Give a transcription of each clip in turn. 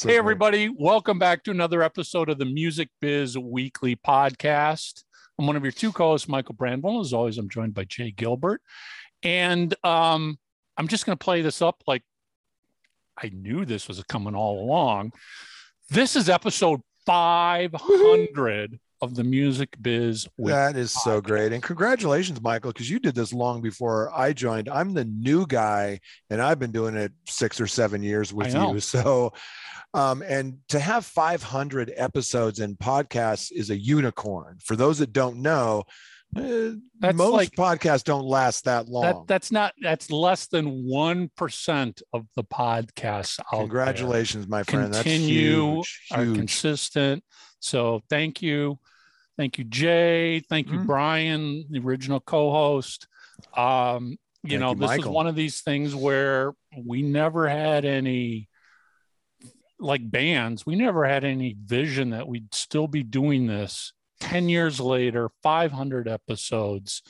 Hey, everybody. Welcome back to another episode of the Music Biz Weekly Podcast. I'm one of your two co hosts, Michael Brandvold. As always, I'm joined by Jay Gilbert. And um, I'm just going to play this up like I knew this was coming all along. This is episode 500 of the Music Biz Weekly. That is so great. And congratulations, Michael, because you did this long before I joined. I'm the new guy and I've been doing it six or seven years with you. So, um, and to have 500 episodes and podcasts is a unicorn. For those that don't know, uh, That's most like- podcasts don't last that long. That, that's not, that's less than 1% of the podcasts out there. Congratulations, my friend. Continue, That's huge. are huge. consistent. So thank you. Thank you, Jay. Thank you, Mhm. Brian, the original co-host. Um, you Thank know, you, this Michael. is one of these things where we never had any like bands, we never had any vision that we'd still be doing this 10 years later, 500 episodes.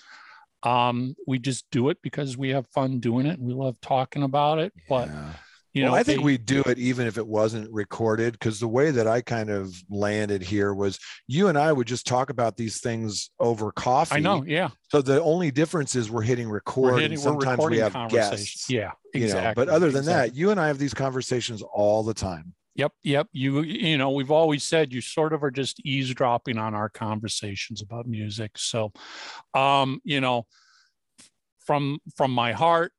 Um, we just do it because we have fun doing it and we love talking about it. But Yeah. you well, know, I think we do it even if it wasn't recorded because the way that I kind of landed here was you and I would just talk about these things over coffee. I know, yeah. So the only difference is we're hitting record. we're and hitting, sometimes we have guests. Yeah, You exactly. know, but other than exactly. that, you and I have these conversations all the time. Yep, yep. You you know, we've always said you sort of are just eavesdropping on our conversations about music. So um, you know, from from my heart,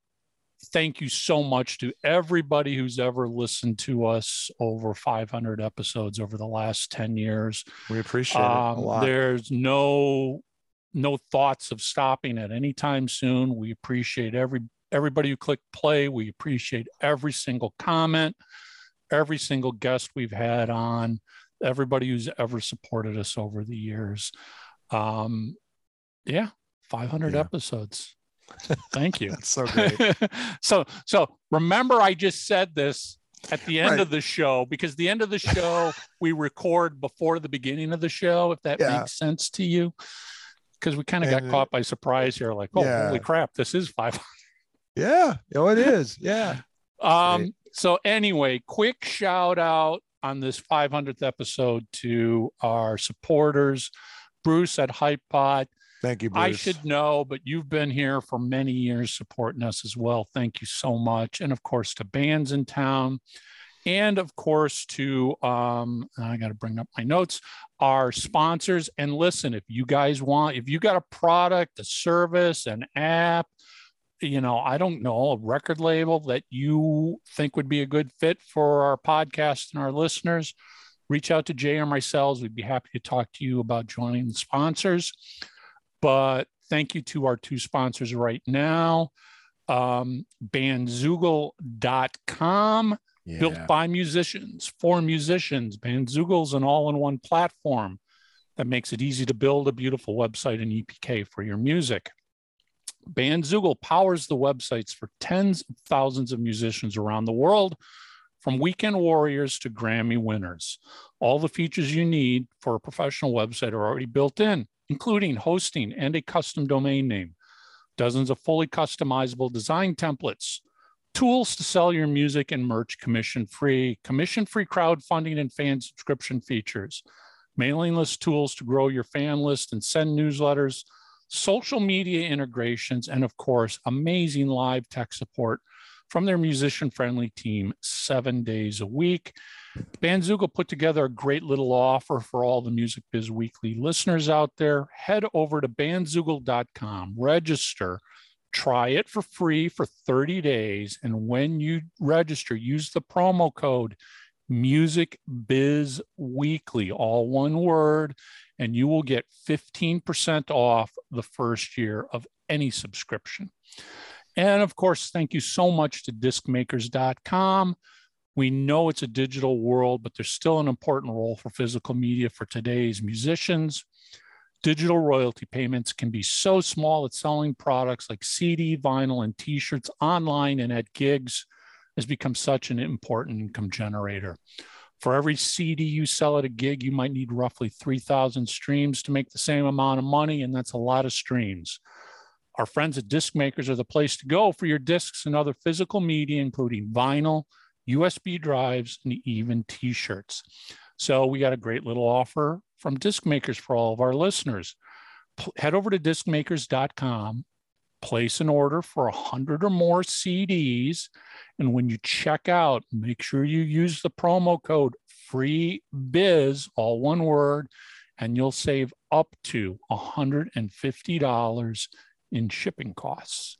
thank you so much to everybody who's ever listened to us over 500 episodes over the last 10 years. We appreciate it a Um, lot. there's no no thoughts of stopping at any time soon. We appreciate every everybody who clicked play. We appreciate every single comment, every single guest we've had on, everybody who's ever supported us over the years. Um, yeah, 500 Yeah. episodes. Thank you. That's so great. so so remember I just said this at the end Right. of the show because the end of the show we record before the beginning of the show if that Yeah. makes sense to you because we kind of got caught by surprise here like oh Yeah. holy crap this is 500 yeah. Oh, it is. Yeah. um. So anyway quick shout out on this 500th episode to our supporters Bruce at Hypebot Thank you, Bruce. I should know, but you've been here for many years supporting us as well. Thank you so much. And of course, to Bandsintown. And of course, to, um, I got to bring up my notes, our sponsors. And listen, if you guys want, if you got a product, a service, an app, you know, I don't know, a record label that you think would be a good fit for our podcast and our listeners, reach out to Jay or myself. We'd be happy to talk to you about joining the sponsors. But thank you to our two sponsors right now. Um, bandzoogle.com, built by musicians for musicians. Bandzoogle's an all in one platform that makes it easy to build a beautiful website and EPK for your music. Bandzoogle powers the websites for tens of thousands of musicians around the world, from weekend warriors to Grammy winners. All the features you need for a professional website are already built in, including hosting and a custom domain name, dozens of fully customizable design templates, tools to sell your music and merch commission free, commission free crowdfunding and fan subscription features, mailing list tools to grow your fan list and send newsletters, social media integrations, and of course, amazing live tech support from their musician friendly team seven days a week. Bandzoogle put together a great little offer for all the Music Biz Weekly listeners out there. Head over to bandzoogle.com, register, try it for free for 30 days. And when you register, use the promo code Music Biz Weekly, all one word, and you will get 15% off the first year of any subscription. And of course, thank you so much to discmakers.com. We know it's a digital world, but there's still an important role for physical media for today's musicians. Digital royalty payments can be so small that selling products like CD, vinyl, and t shirts online and at gigs has become such an important income generator. For every CD you sell at a gig, you might need roughly 3,000 streams to make the same amount of money, and that's a lot of streams. Our friends at Disc Makers are the place to go for your discs and other physical media, including vinyl, USB drives, and even t shirts. So we got a great little offer from Disc Makers for all of our listeners. Head over to discmakers.com, place an order for 100 or more CDs. And when you check out, make sure you use the promo code free biz, all one word, and you'll save up to $150 in shipping costs.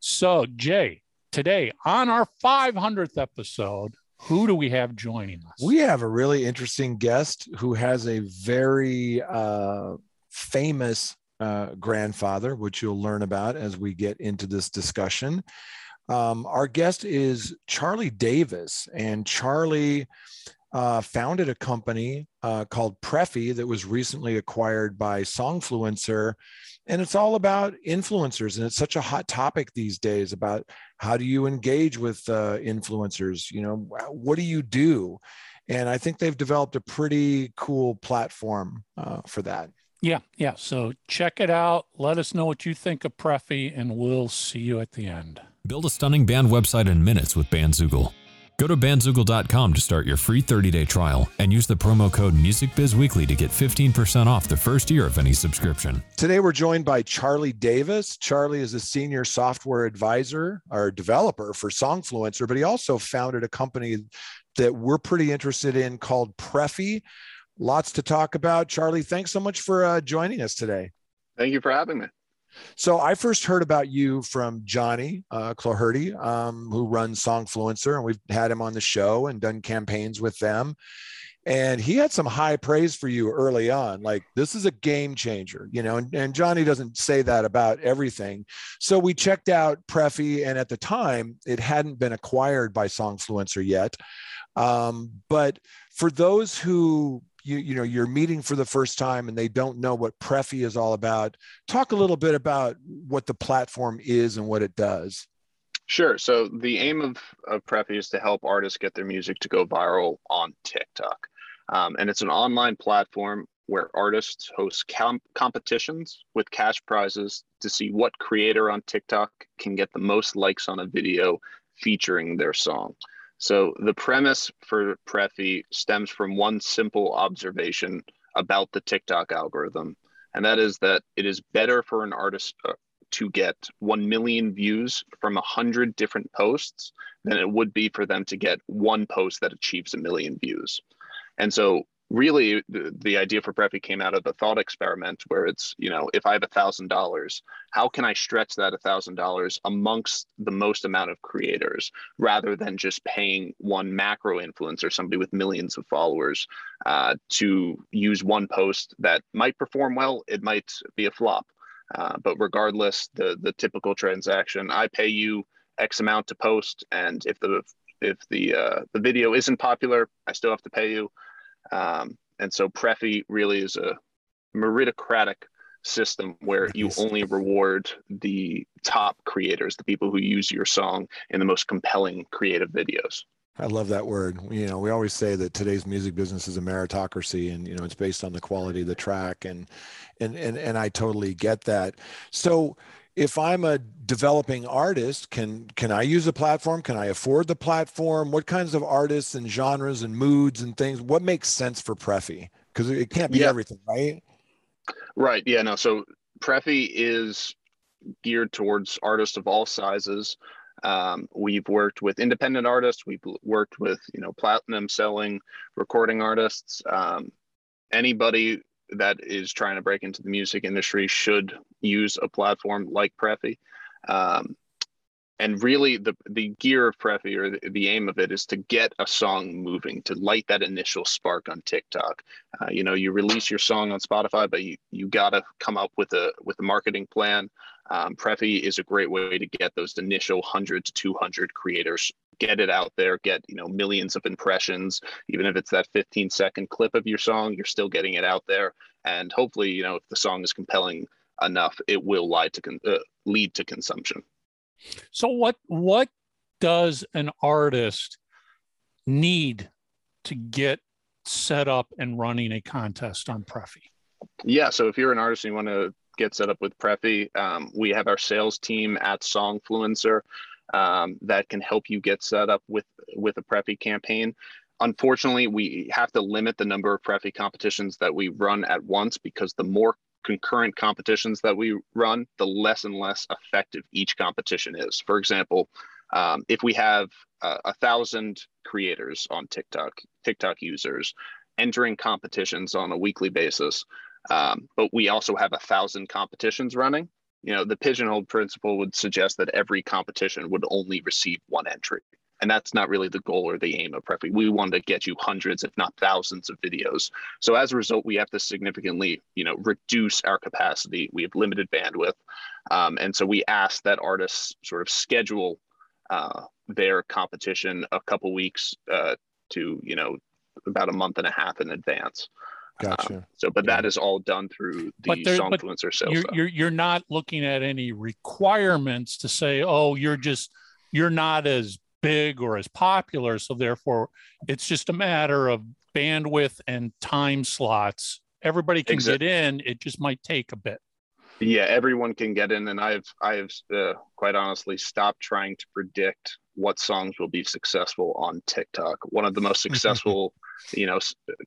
So, Jay, today on our 500th episode, who do we have joining us? We have a really interesting guest who has a very uh, famous uh, grandfather, which you'll learn about as we get into this discussion. Um, our guest is Charlie Davis, and Charlie uh, founded a company uh, called Preffy that was recently acquired by Songfluencer. And it's all about influencers. And it's such a hot topic these days about how do you engage with uh, influencers? You know, what do you do? And I think they've developed a pretty cool platform uh, for that. Yeah, yeah. So check it out. Let us know what you think of Preffy, and we'll see you at the end. Build a stunning band website in minutes with Bandzoogle. Go to bandzoogle.com to start your free 30-day trial and use the promo code MusicBizWeekly to get 15% off the first year of any subscription. Today we're joined by Charlie Davis. Charlie is a senior software advisor or developer for Songfluencer, but he also founded a company that we're pretty interested in called Preffy. Lots to talk about. Charlie, thanks so much for uh, joining us today. Thank you for having me. So I first heard about you from Johnny uh, Cloherty, um, who runs Songfluencer, and we've had him on the show and done campaigns with them. And he had some high praise for you early on, like this is a game changer, you know. And, and Johnny doesn't say that about everything. So we checked out Preffy, and at the time, it hadn't been acquired by Songfluencer yet. Um, but for those who you you know you're meeting for the first time and they don't know what Preffy is all about. Talk a little bit about what the platform is and what it does. Sure. So the aim of, of Preffy is to help artists get their music to go viral on tiktok. Um, and it's an online platform where artists host comp- competitions with cash prizes to see what creator on tiktok can get the most likes on a video featuring their song so the premise for Preffy stems from one simple observation about the TikTok algorithm, and that is that it is better for an artist uh, to get 1 million views from 100 different posts than it would be for them to get one post that achieves a million views. And so really the, the idea for Preffy came out of a thought experiment where it's, you know, if I have a thousand dollars, how can I stretch that a thousand dollars amongst the most amount of creators rather than just paying one macro influencer, somebody with millions of followers, uh, to use one post that might perform well, it might be a flop. Uh, but regardless, the the typical transaction, I pay you X amount to post, and if the if the uh, the video isn't popular, I still have to pay you. Um, and so Preffy really is a meritocratic system where you only reward the top creators, the people who use your song in the most compelling creative videos. I love that word. You know, we always say that today's music business is a meritocracy and you know, it's based on the quality of the track and and and and I totally get that. So if I'm a developing artist, can can I use the platform? Can I afford the platform? What kinds of artists and genres and moods and things? What makes sense for Preffy? Because it can't be yeah. everything, right? Right. Yeah. No. So Preffy is geared towards artists of all sizes. Um, we've worked with independent artists. We've worked with you know platinum selling recording artists. Um, anybody that is trying to break into the music industry should use a platform like Preffy. Um, and really, the the gear of Preffy or the, the, aim of it is to get a song moving, to light that initial spark on TikTok. Uh, you know, you release your song on Spotify, but you you gotta come up with a with a marketing plan. Um, is a great way to get those initial 100 to 200 creators get it out there, get you know millions of impressions. Even if it's that 15 second clip of your song, you're still getting it out there, and hopefully, you know, if the song is compelling enough, it will lead to con- uh, lead to consumption. So, what what does an artist need to get set up and running a contest on Preffy? Yeah, so if you're an artist and you want to get set up with Preffy, um, we have our sales team at Songfluencer um, that can help you get set up with with a Preffy campaign. Unfortunately, we have to limit the number of Preffy competitions that we run at once because the more concurrent competitions that we run, the less and less effective each competition is. For example, um, if we have uh, a thousand creators on TikTok, TikTok users entering competitions on a weekly basis, um, but we also have a thousand competitions running, you know, the pigeonhole principle would suggest that every competition would only receive one entry. And that's not really the goal or the aim of Preffy. We want to get you hundreds, if not thousands, of videos. So as a result, we have to significantly, you know, reduce our capacity. We have limited bandwidth, um, and so we ask that artists sort of schedule uh, their competition a couple weeks uh, to, you know, about a month and a half in advance. Gotcha. Um, so, but yeah. that is all done through the there, Songfluencer sales. You're, you're, you're not looking at any requirements to say, oh, you're just you're not as big or as popular, so therefore it's just a matter of bandwidth and time slots. Everybody can exactly. get in. It just might take a bit. Yeah, everyone can get in, and I've I've uh, quite honestly stopped trying to predict what songs will be successful on TikTok. One of the most successful you know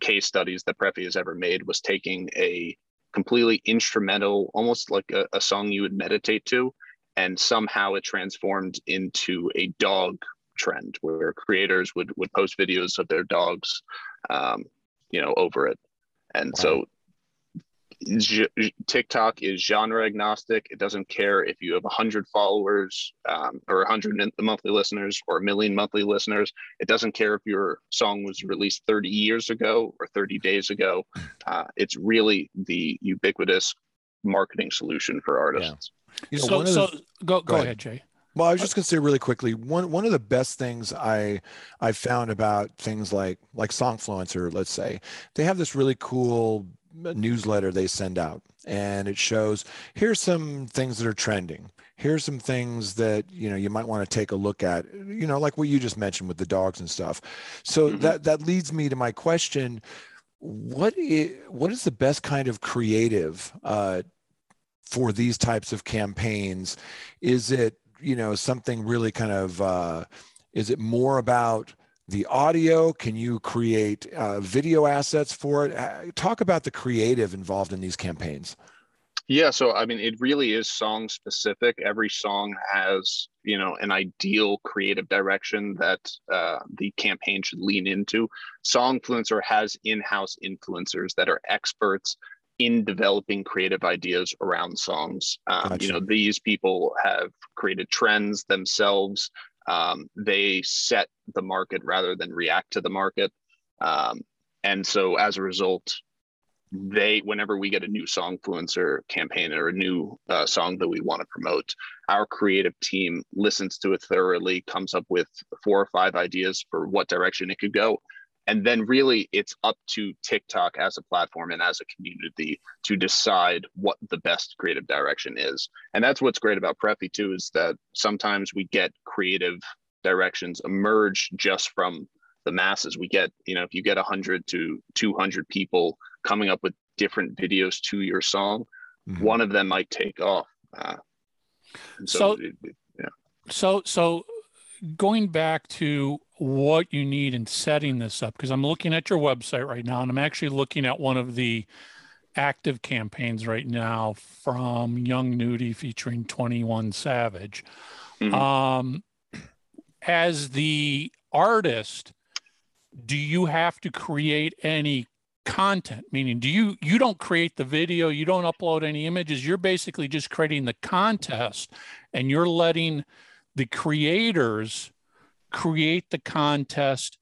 case studies that Preffy has ever made was taking a completely instrumental, almost like a, a song you would meditate to, and somehow it transformed into a dog trend where creators would would post videos of their dogs, um, you know, over it. And wow. so TikTok is genre agnostic. It doesn't care if you have 100 followers um, or 100 monthly listeners or a million monthly listeners. It doesn't care if your song was released 30 years ago or 30 days ago. Uh, it's really the ubiquitous marketing solution for artists. Yeah. So, so the, go, go, go ahead. ahead, Jay. Well, I was just going to say really quickly one one of the best things I I found about things like like Songfluencer, let's say, they have this really cool newsletter they send out and it shows here's some things that are trending. Here's some things that you know you might want to take a look at you know like what you just mentioned with the dogs and stuff. So mm-hmm. that that leads me to my question what is what is the best kind of creative uh, for these types of campaigns? Is it you know something really kind of uh, is it more about the audio? Can you create uh, video assets for it? Uh, talk about the creative involved in these campaigns. Yeah, so I mean, it really is song specific. Every song has, you know, an ideal creative direction that uh, the campaign should lean into. Songfluencer has in-house influencers that are experts in developing creative ideas around songs. Um, gotcha. You know, these people have created trends themselves um, they set the market rather than react to the market. Um, and so as a result, they whenever we get a new songfluencer campaign or a new uh, song that we want to promote our creative team listens to it thoroughly comes up with four or five ideas for what direction it could go and then really it's up to TikTok as a platform and as a community to decide what the best creative direction is. And that's what's great about Preffy too, is that sometimes we get creative directions emerge just from the masses. We get, you know, if you get 100 to 200 people coming up with different videos to your song, mm-hmm. one of them might take off. Uh, so, so, it, it, yeah. so, so going back to what you need in setting this up, because I'm looking at your website right now, and I'm actually looking at one of the active campaigns right now from Young Nudy featuring 21 Savage. Mm-hmm. Um, as the artist, do you have to create any content meaning do you you don't create the video you don't upload any images you're basically just creating the contest and you're letting the creators create the contest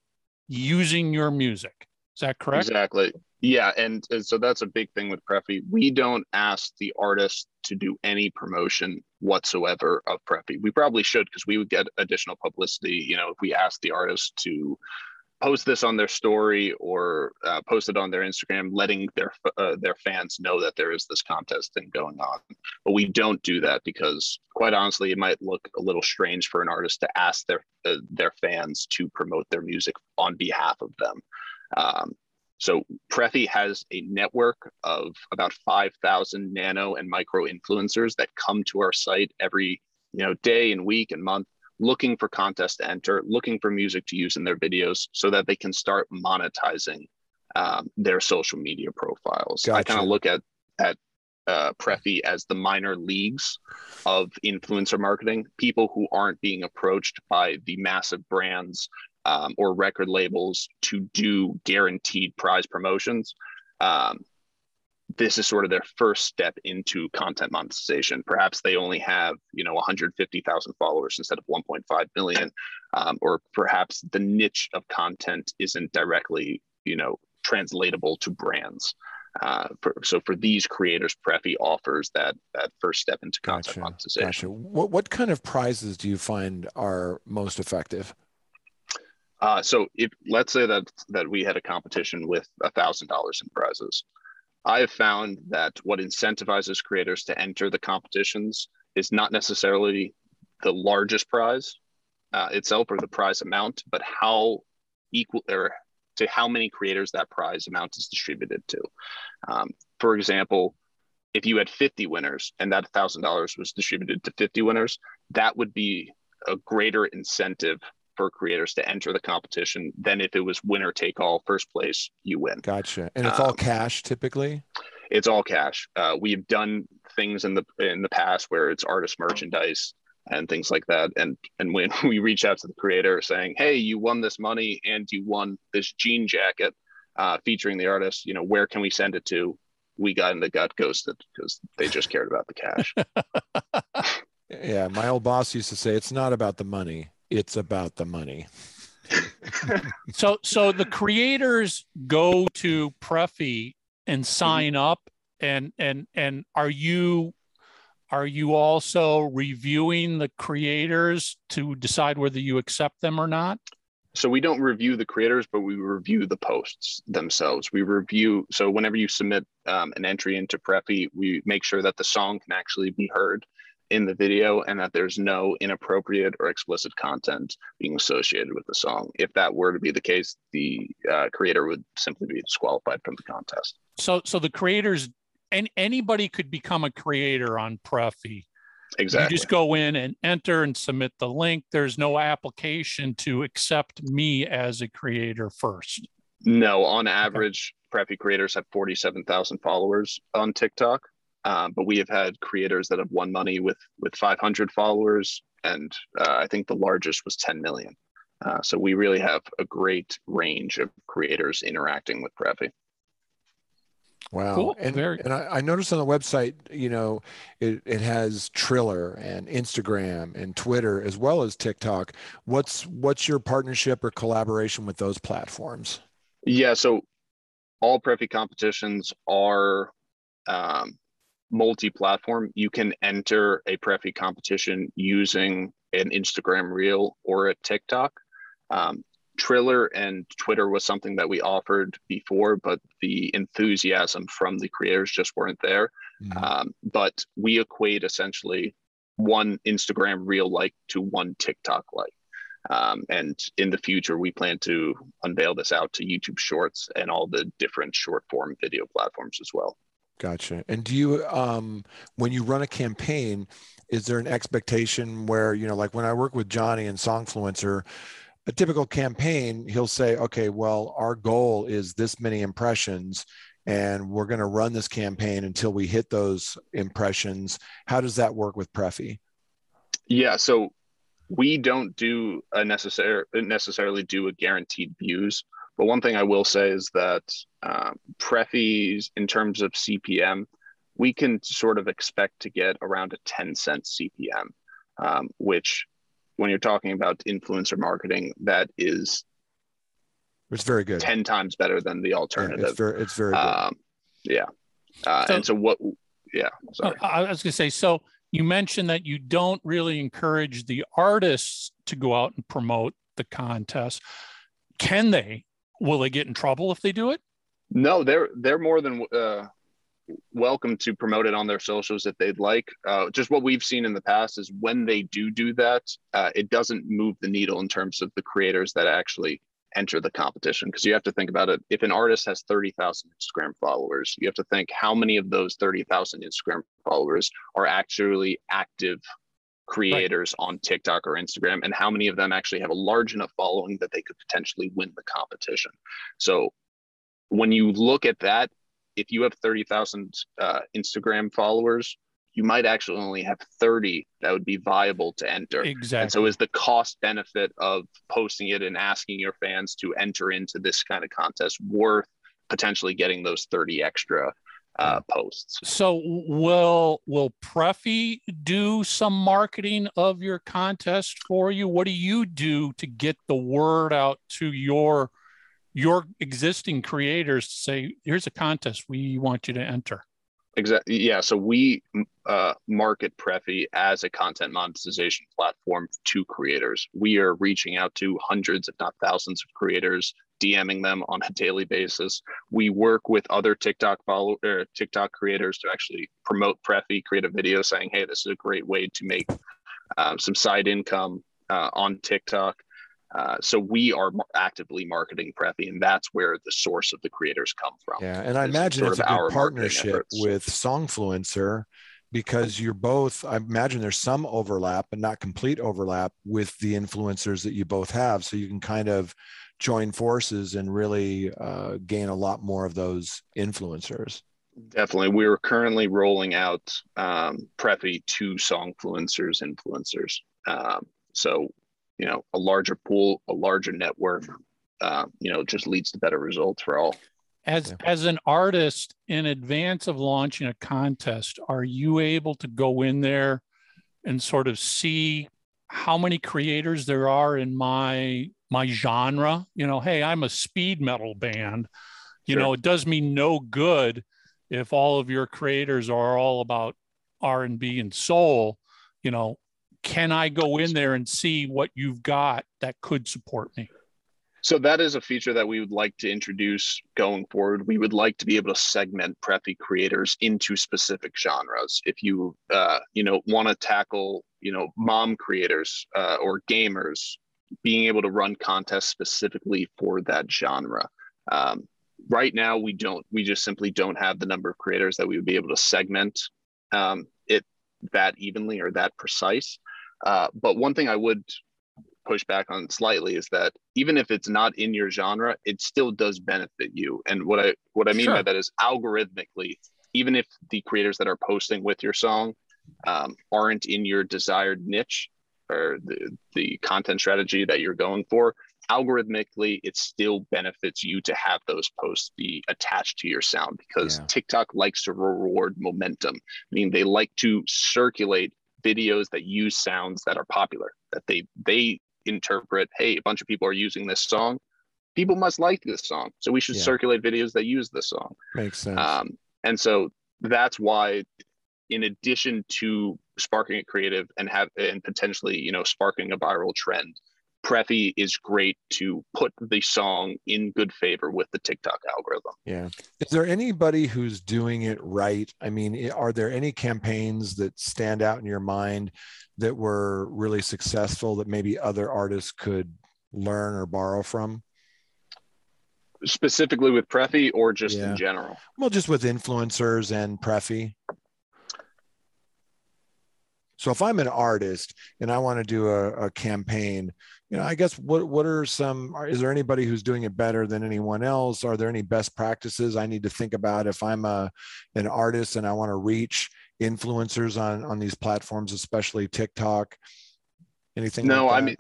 using your music. Is that correct? Exactly. Yeah, and, and so that's a big thing with Preffy. We don't ask the artist to do any promotion whatsoever of Preffy. We probably should because we would get additional publicity. You know, if we ask the artist to post this on their story or uh, post it on their Instagram, letting their uh, their fans know that there is this contest thing going on. But we don't do that because, quite honestly, it might look a little strange for an artist to ask their uh, their fans to promote their music on behalf of them. Um, so Preffy has a network of about 5,000 nano and micro influencers that come to our site every you know day and week and month looking for contests to enter, looking for music to use in their videos so that they can start monetizing um, their social media profiles. Gotcha. I kind of look at at uh, Preffy as the minor leagues of influencer marketing, people who aren't being approached by the massive brands um, or record labels to do guaranteed prize promotions. Um, this is sort of their first step into content monetization. Perhaps they only have, you know, 150,000 followers instead of 1.5 million, um, or perhaps the niche of content isn't directly, you know, translatable to brands. Uh, for, so for these creators, Preffy offers that that first step into content gotcha, monetization. Gotcha. What what kind of prizes do you find are most effective? Uh, so if let's say that that we had a competition with a thousand dollars in prizes, I have found that what incentivizes creators to enter the competitions is not necessarily the largest prize uh, itself or the prize amount, but how equal or to how many creators that prize amount is distributed to. Um, for example, if you had 50 winners and that $1,000 was distributed to 50 winners, that would be a greater incentive for creators to enter the competition than if it was winner take all first place you win. Gotcha. And it's um, all cash typically? it's all cash. Uh, we've done things in the in the past where it's artist merchandise and things like that. And and when we reach out to the creator saying hey you won this money and you won this jean jacket uh, featuring the artist you know where can we send it to? We got in the gut ghosted because they just cared about the cash. Yeah my old boss used to say it's not about the money it's about the money. so so the creators go to Preffy and sign up and and and are you are you also reviewing the creators to decide whether you accept them or not? So we don't review the creators, but we review the posts themselves. We review. So whenever you submit um, an entry into Preffy, we make sure that the song can actually be heard in the video and that there's no inappropriate or explicit content being associated with the song. If that were to be the case, the uh, creator would simply be disqualified from the contest. So, so the creators and anybody could become a creator on Preffy. Exactly. You just go in and enter and submit the link. There's no application to accept me as a creator first. No, on average, okay. Preffy creators have 47,000 followers on TikTok. Um, but we have had creators that have won money with with 500 followers, and uh, I think the largest was 10 million. Uh, so we really have a great range of creators interacting with Preffy. Wow. Cool. And, Very- and I, I, noticed on the website, you know, it, it has Triller and Instagram and Twitter as well as TikTok. What's what's your partnership or collaboration with those platforms? Yeah, so all Preffy competitions are um, multi-platform, you can enter a Preffy competition using an Instagram reel or a TikTok. Um, Triller and Twitter was something that we offered before, but the enthusiasm from the creators just weren't there. Mm-hmm. Um, but we equate essentially one Instagram reel like to one TikTok like. Um, and in the future, we plan to unveil this out to YouTube Shorts and all the different short form video platforms as well. Gotcha. And do you, um, when you run a campaign, is there an expectation where, you know, like when I work with Johnny and Songfluencer, a typical campaign, he'll say, okay, well, our goal is this many impressions and we're going to run this campaign until we hit those impressions. How does that work with Preffy? Yeah. So we don't do a necessary necessarily do a guaranteed views. But one thing I will say is that um, Preffys, in terms of CPM, we can sort of expect to get around a 10 cent CPM, um, which when you're talking about influencer marketing, that is it's very good. 10 times better than the alternative. Yeah, it's very, it's very good. Um, yeah. Uh, so, and so what, yeah, sorry. I was going to say, so you mentioned that you don't really encourage the artists to go out and promote the contest. Can they? Will they get in trouble if they do it? No, they're they're more than uh, welcome to promote it on their socials if they'd like. Uh, just what we've seen in the past is when they do do that, uh, it doesn't move the needle in terms of the creators that actually enter the competition because you have to think about it. If an artist has 30,000 Instagram followers, you have to think how many of those 30,000 Instagram followers are actually active creators right. on TikTok or Instagram and how many of them actually have a large enough following that they could potentially win the competition. So when you look at that, if you have 30,000 uh, Instagram followers, you might actually only have 30 that would be viable to enter. Exactly. And so is the cost benefit of posting it and asking your fans to enter into this kind of contest worth potentially getting those 30 extra uh, posts. So will will Preffy do some marketing of your contest for you? What do you do to get the word out to your your existing creators to say, here's a contest we want you to enter? Exactly. Yeah. So we uh, market Preffy as a content monetization platform to creators. We are reaching out to hundreds, if not thousands, of creators, DMing them on a daily basis. We work with other TikTok follow or TikTok creators to actually promote Preffy, create a video saying, "Hey, this is a great way to make um, some side income uh, on TikTok." Uh, so we are actively marketing Preffy, and that's where the source of the creators come from. Yeah, and I imagine it's a good partnership with Songfluencer because you're both. I imagine there's some overlap, but not complete overlap with the influencers that you both have. So you can kind of join forces and really uh, gain a lot more of those influencers. Definitely, we're currently rolling out um, Preffy to Songfluencers influencers. Um, so you know a larger pool a larger network uh, you know just leads to better results for all as yeah. as an artist in advance of launching a contest are you able to go in there and sort of see how many creators there are in my my genre you know hey i'm a speed metal band you sure. know it does me no good if all of your creators are all about r&b and soul you know can I go in there and see what you've got that could support me? So that is a feature that we would like to introduce going forward. We would like to be able to segment Preffy creators into specific genres. If you, uh, you know, want to tackle, you know, mom creators uh, or gamers, being able to run contests specifically for that genre. Um, right now, we don't. We just simply don't have the number of creators that we would be able to segment um, it that evenly or that precise. Uh, but one thing I would push back on slightly is that even if it's not in your genre, it still does benefit you. And what I what I mean sure. by that is algorithmically, even if the creators that are posting with your song um, aren't in your desired niche or the, the content strategy that you're going for, algorithmically it still benefits you to have those posts be attached to your sound because yeah. TikTok likes to reward momentum, meaning they like to circulate videos that use sounds that are popular that they they interpret hey a bunch of people are using this song. People must like this song. So we should yeah. circulate videos that use this song. Makes sense. Um, and so that's why in addition to sparking a creative and have and potentially you know sparking a viral trend Preffy is great to put the song in good favor with the TikTok algorithm. Yeah. Is there anybody who's doing it right? I mean, are there any campaigns that stand out in your mind that were really successful that maybe other artists could learn or borrow from? Specifically with Preffy or just yeah. in general? Well, just with influencers and Preffy. So if I'm an artist and I want to do a, a campaign, you know, I guess what what are some? Is there anybody who's doing it better than anyone else? Are there any best practices I need to think about if I'm a an artist and I want to reach influencers on on these platforms, especially TikTok? Anything? No, like I mean.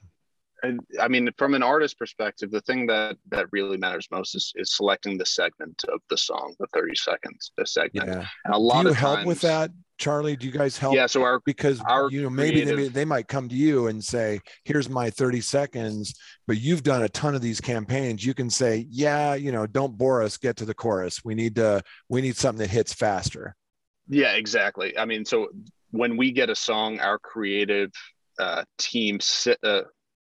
I mean, from an artist perspective, the thing that that really matters most is, is selecting the segment of the song, the thirty seconds, the segment. Yeah. And a lot Do you of help times, with that? Charlie, do you guys help? Yeah, so our because our you know maybe creative... they, they might come to you and say, "Here's my 30 seconds," but you've done a ton of these campaigns. You can say, "Yeah, you know, don't bore us. Get to the chorus. We need to we need something that hits faster." Yeah, exactly. I mean, so when we get a song, our creative uh, team uh,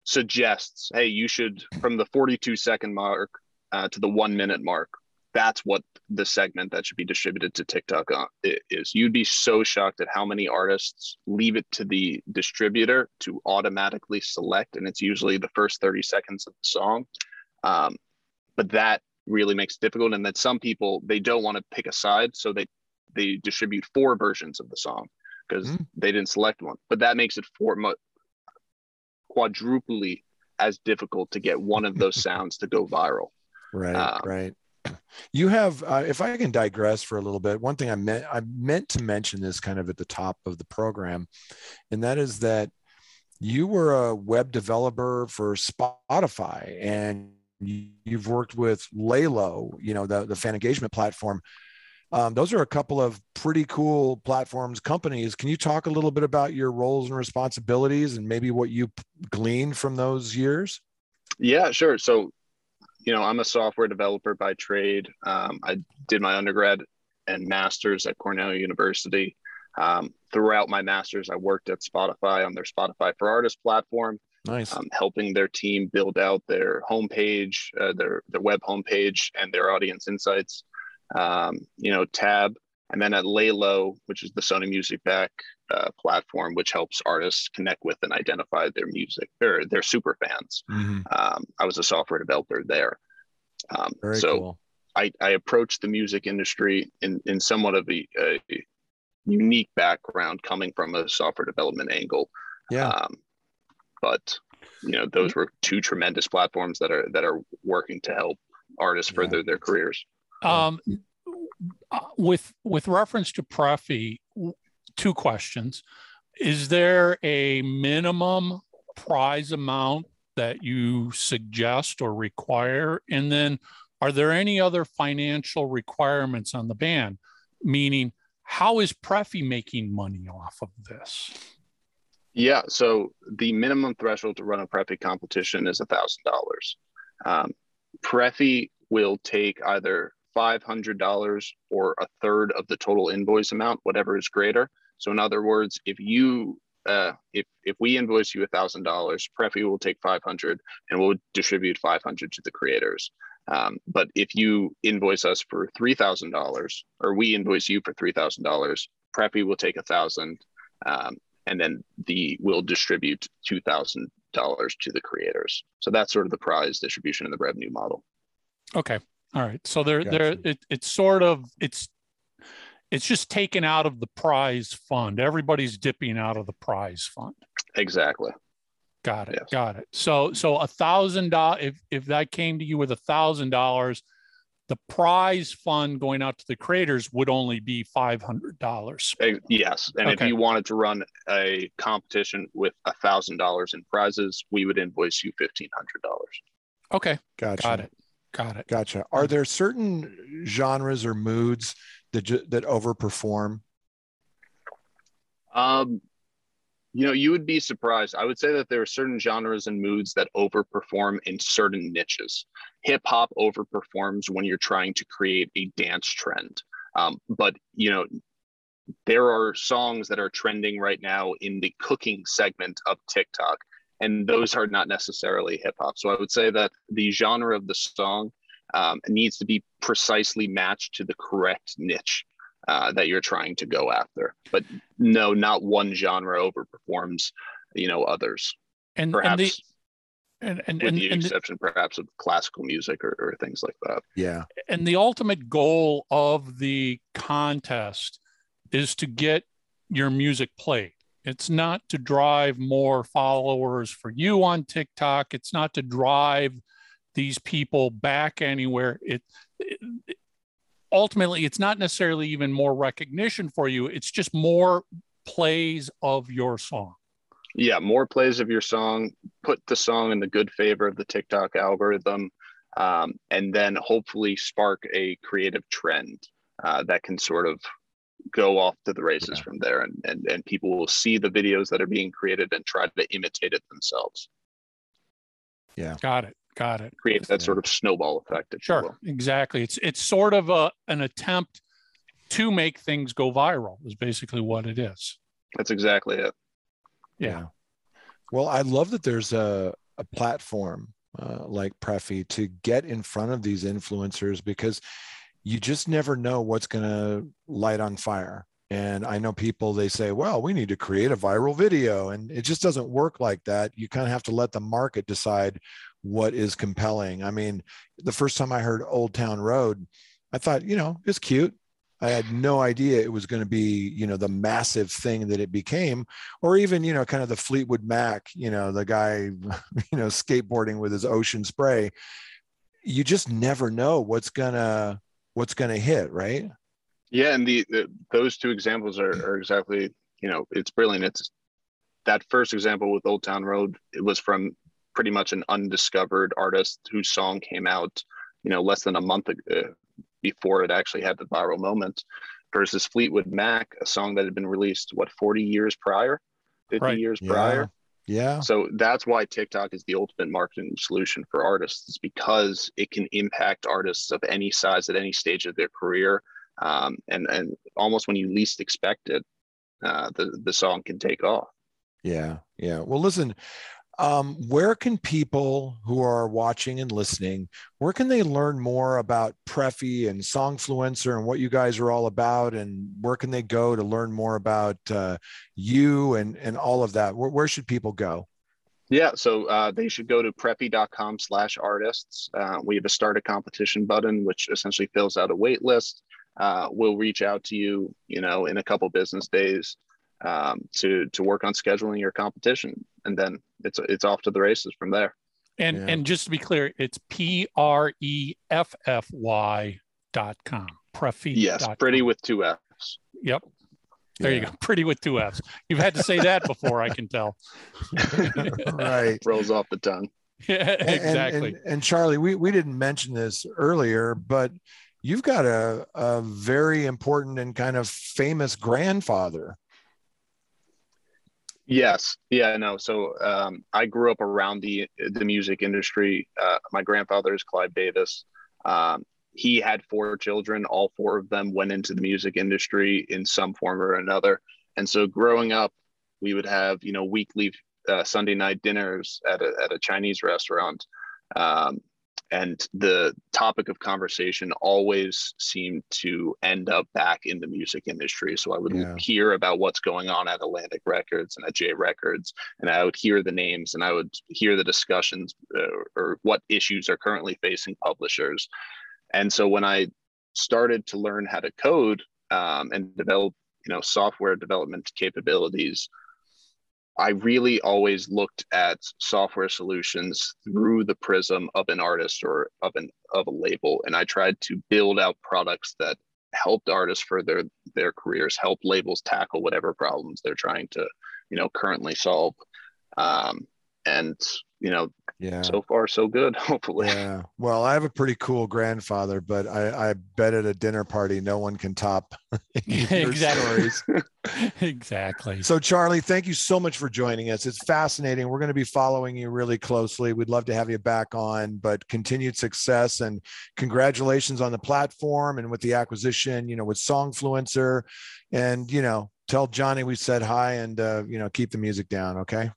suggests, "Hey, you should from the 42 second mark uh, to the one minute mark." That's what the segment that should be distributed to TikTok is. You'd be so shocked at how many artists leave it to the distributor to automatically select, and it's usually the first 30 seconds of the song. Um, but that really makes it difficult. And that some people they don't want to pick a side, so they they distribute four versions of the song. because mm. they didn't select one. But that makes it four mu- quadruply as difficult to get one of those sounds to go viral. Right, um, right. You have, uh, if I can digress for a little bit, one thing I meant I meant to mention this kind of at the top of the program, and that is that you were a web developer for Spotify, and you've worked with Laylo, you know, the the fan engagement platform. Um, those are a couple of pretty cool platforms companies. Can you talk a little bit about your roles and responsibilities and maybe what you gleaned from those years? Yeah sure. So you know i'm a software developer by trade. Um, i did my undergrad and masters at cornell university. Um, throughout my masters i worked at spotify on their spotify for artists platform nice. um, helping their team build out their homepage uh, their, their web homepage and their audience insights. Um, you know, Tab, and then at Laylo, which is the Sony Music Back uh, platform, which helps artists connect with and identify their music, their their super fans. Mm-hmm. Um, I was a software developer there. Um, Very so cool. I, I approached the music industry in, in somewhat of a, a unique background coming from a software development angle. Yeah. Um, but you know, those were two tremendous platforms that are that are working to help artists yeah. further their careers. Um, with with reference to Preffy, two questions: Is there a minimum prize amount that you suggest or require, and then are there any other financial requirements on the band? Meaning, how is Preffy making money off of this? Yeah, so the minimum threshold to run a Preffy competition is a thousand dollars. Um, Preffy will take either $500 or a third of the total invoice amount, whatever is greater. So in other words, if you uh, if if we invoice you $1,000, Preffy will take 500 and we'll distribute 500 to the creators. Um, but if you invoice us for $3,000 or we invoice you for $3,000, Preffy will take a thousand um, and then the will distribute $2,000 to the creators. So that's sort of the prize distribution and the revenue model. Okay. All right. So they're gotcha. they're it, it's sort of it's it's just taken out of the prize fund. Everybody's dipping out of the prize fund. Exactly. Got it. Yes. Got it. So so a thousand dollars if if that came to you with a thousand dollars, the prize fund going out to the creators would only be five hundred dollars. Yes, and okay. if you wanted to run a competition with a thousand dollars in prizes, we would invoice you fifteen hundred dollars. Okay, gotcha. Got it. Got it. Gotcha. Are there certain genres or moods that that overperform? Um, you know, you would be surprised. I would say that there are certain genres and moods that overperform in certain niches. Hip hop overperforms when you're trying to create a dance trend. Um, but you know, there are songs that are trending right now in the cooking segment of TikTok and those are not necessarily hip hop. So I would say that the genre of the song um, needs to be precisely matched to the correct niche uh, that you're trying to go after. But no, not one genre overperforms, you know, others. And perhaps. And the- and, and, with and, the exception perhaps of classical music or, or things like that. Yeah. And the ultimate goal of the contest is to get your music played. It's not to drive more followers for you on TikTok. It's not to drive these people back anywhere. It, it, ultimately it's not necessarily even more recognition for you. It's just more plays of your song. Yeah, more plays of your song. Put the song in the good favor of the TikTok algorithm, um, and then hopefully spark a creative trend uh, that can sort of go off to the races yeah. from there and, and and people will see the videos that are being created and try to imitate it themselves. Yeah. Got it. Got it. Create that sort of snowball effect sure. exactly. It's it's sort of a an attempt to make things go viral is basically what it is. That's exactly it. Yeah, yeah. well i love that there's a, a platform uh, like Preffy to get in front of these influencers because you just never know what's going to light on fire. And I know people, they say, well, we need to create a viral video. And it just doesn't work like that. You kind of have to let the market decide what is compelling. I mean, the first time I heard Old Town Road, I thought, you know, it's cute. I had no idea it was going to be, you know, the massive thing that it became, or even, you know, kind of the Fleetwood Mac, you know, the guy, you know, skateboarding with his ocean spray. You just never know what's gonna what's gonna hit, right? Yeah, and the, the those two examples are, are exactly, you know, it's brilliant. It's that first example with Old Town Road. It was from pretty much an undiscovered artist whose song came out, you know, less than a month ago, uh, before it actually had the viral moment versus Fleetwood Mac, a song that had been released, what, 40 years prior, 50 right. years yeah. prior. Yeah. So that's why TikTok is the ultimate marketing solution for artists, is because it can impact artists of any size at any stage of their career. Um, and, and almost when you least expect it, uh, the, the song can take off. Yeah. Yeah. Well, listen, um, where can people who are watching and listening where can they learn more about Preffy and songfluencer and what you guys are all about and where can they go to learn more about uh, you and and all of that where, where should people go yeah, so uh, they should go to preffy.com slash artists. Uh, we have a start a competition button, which essentially fills out a wait list. Uh, we'll reach out to you, you know, in a couple business days um, to to work on scheduling your competition, and then it's it's off to the races from there. And yeah. and just to be clear, it's P R E F F Y dot com. Preffy. Yes, pretty with two F's. Yep. There yeah. you go. Pretty with two F's. You've had to say that before, I can tell. right. Rolls off the tongue. Yeah, exactly. And, and, and, Charlie, we, we didn't mention this earlier, but you've got a, a very important and kind of famous grandfather. Yes, yeah, no. So um, I grew up around the the music industry. Uh, my grandfather is Clive Davis. Um, he had four children. All four of them went into the music industry in some form or another. And so growing up, we would have you know weekly uh, Sunday night dinners at a at a Chinese restaurant. Um, and the topic of conversation always seemed to end up back in the music industry so i would yeah. hear about what's going on at atlantic records and at j records and i would hear the names and i would hear the discussions uh, or what issues are currently facing publishers and so when i started to learn how to code um, and develop you know software development capabilities I really always looked at software solutions through the prism of an artist or of an of a label, and I tried to build out products that helped artists for their their careers, help labels tackle whatever problems they're trying to, you know, currently solve. Um, and you know, yeah. so far so good hopefully. Yeah. Well i have a pretty cool grandfather but i i bet at a dinner party no one can top exactly. exactly. So charlie thank you so much for joining us. It's fascinating. We're going to be following you really closely. We'd love to have you back on but continued success and congratulations on the platform and with the acquisition you know with songfluencer. And you know tell johnny we said hi and uh, you know keep the music down okay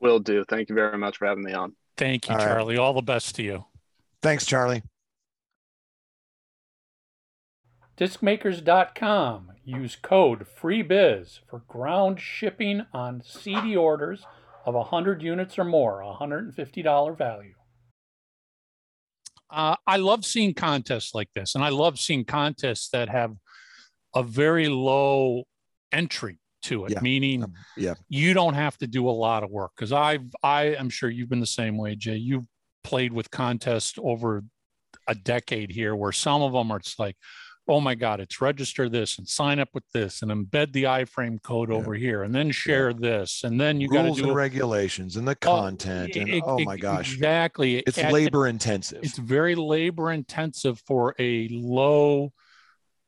Will do. Thank you very much for having me on. Thank you, All Charlie. Right. All the best to you. Thanks, Charlie. Discmakers.com. Use code FREEBIZ for ground shipping on CD orders of 100 units or more, $150 value. Uh, I love seeing contests like this, and I love seeing contests that have a very low entry to it, yeah. meaning um, yeah. you don't have to do a lot of work. Because I've I am sure you've been the same way, Jay. You've played with contests over a decade here, where some of them are it's like, oh my God, it's register this and sign up with this and embed the iframe code yeah. over here and then share yeah. this and then you got to do and regulations and the oh, content oh, and it, oh my gosh, exactly. It's labor intensive. It's very labor intensive for a low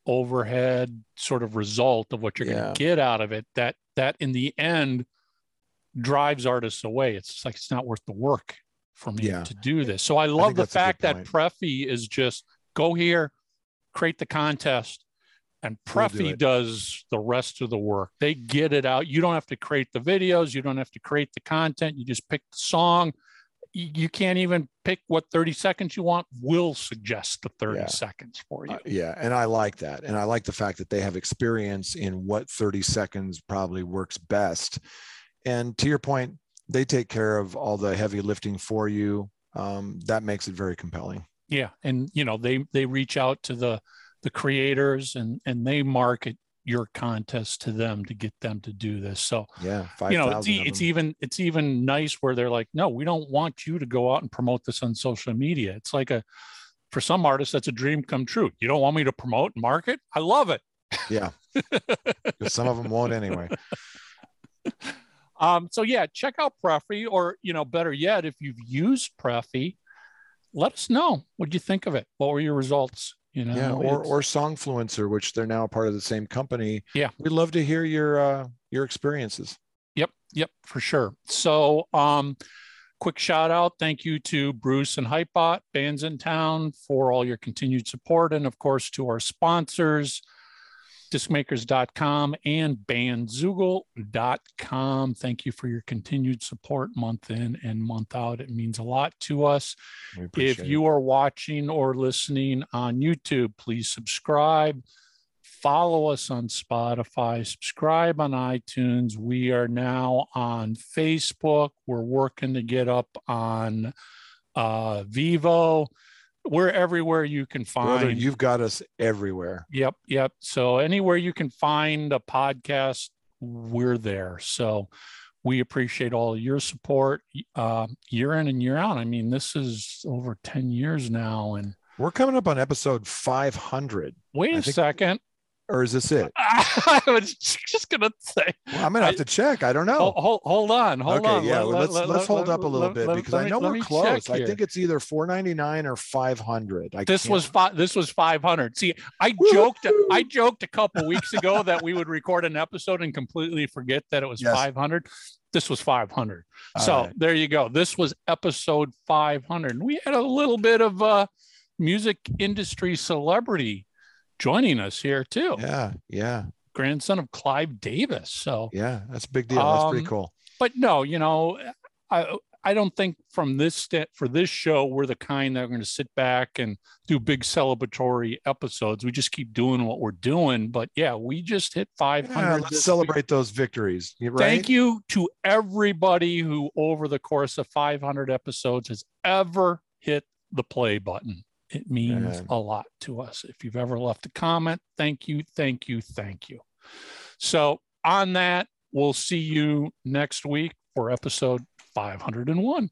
overhead sort of result of what you're yeah. going to get out of it that that in the end drives artists away. It's like it's not worth the work for me yeah. to do this. So i love I the fact that preffy is just go here create the contest and preffy we'll do does the rest of the work. They get it out. You don't have to create the videos. You don't have to create the content. You just pick the song you can't even pick what 30 seconds you want. Will suggest the 30 yeah. seconds for you. Uh, yeah and i like that and i like the fact that they have experience in what 30 seconds probably works best. And to your point they take care of all the heavy lifting for you. Um, that makes it very compelling. Yeah and you know they they reach out to the the creators and and they market your contest to them to get them to do this. So yeah, 5, you know, it's, it's even it's even nice where they're like, no, we don't want you to go out and promote this on social media. It's like a for some artists, that's a dream come true. You don't want me to promote and market? I love it. Yeah. some of them won't anyway. Um, so yeah, check out Preffy, or you know, better yet, if you've used Preffy, let us know what you think of it. What were your results? You know, yeah, or or Songfluencer, which they're now part of the same company. Yeah, we'd love to hear your uh, your experiences. Yep, yep, for sure. So, um, quick shout out, thank you to Bruce and Hypebot Bandsintown for all your continued support, and of course to our sponsors discmakers.com and bandzoogle.com. Thank you for your continued support month in and month out. It means a lot to us. If you it. are watching or listening on YouTube, please subscribe. Follow us on Spotify, subscribe on iTunes. We are now on Facebook. We're working to get up on uh, Vevo we're everywhere you can find. Brother, you've got us everywhere. Yep, yep. So anywhere you can find a podcast, we're there. So we appreciate all your support uh, year in and year out. I mean, this is over 10 years now. And we're coming up on episode 500. Wait a second or is this it? I was just gonna say. Well, I'm gonna have to check. I don't know. Hold, hold on, hold okay, on. Yeah, let, let's let, let's hold up a little bit because I know we're close. I think it's either 499 or 500. I this can't. was five. This was 500. See, I Woo-hoo! joked. I joked a couple weeks ago that we would record an episode and completely forget that it was yes. 500. This was 500. All so right. there you go. This was episode 500. We had a little bit of uh, music industry celebrity joining us here too. Yeah, yeah. Grandson of Clive Davis. So yeah, that's a big deal. That's um, pretty cool. But no, you know, I I don't think from this st- for this show we're the kind that are going to sit back and do big celebratory episodes. We just keep doing what we're doing. But yeah, we just hit 500. Yeah, let's celebrate week. those victories. Right? Thank you to everybody who, over the course of 500 episodes, has ever hit the play button. It means a lot to us. If you've ever left a comment, thank you, thank you, thank you. So, on that, we'll see you next week for episode 501.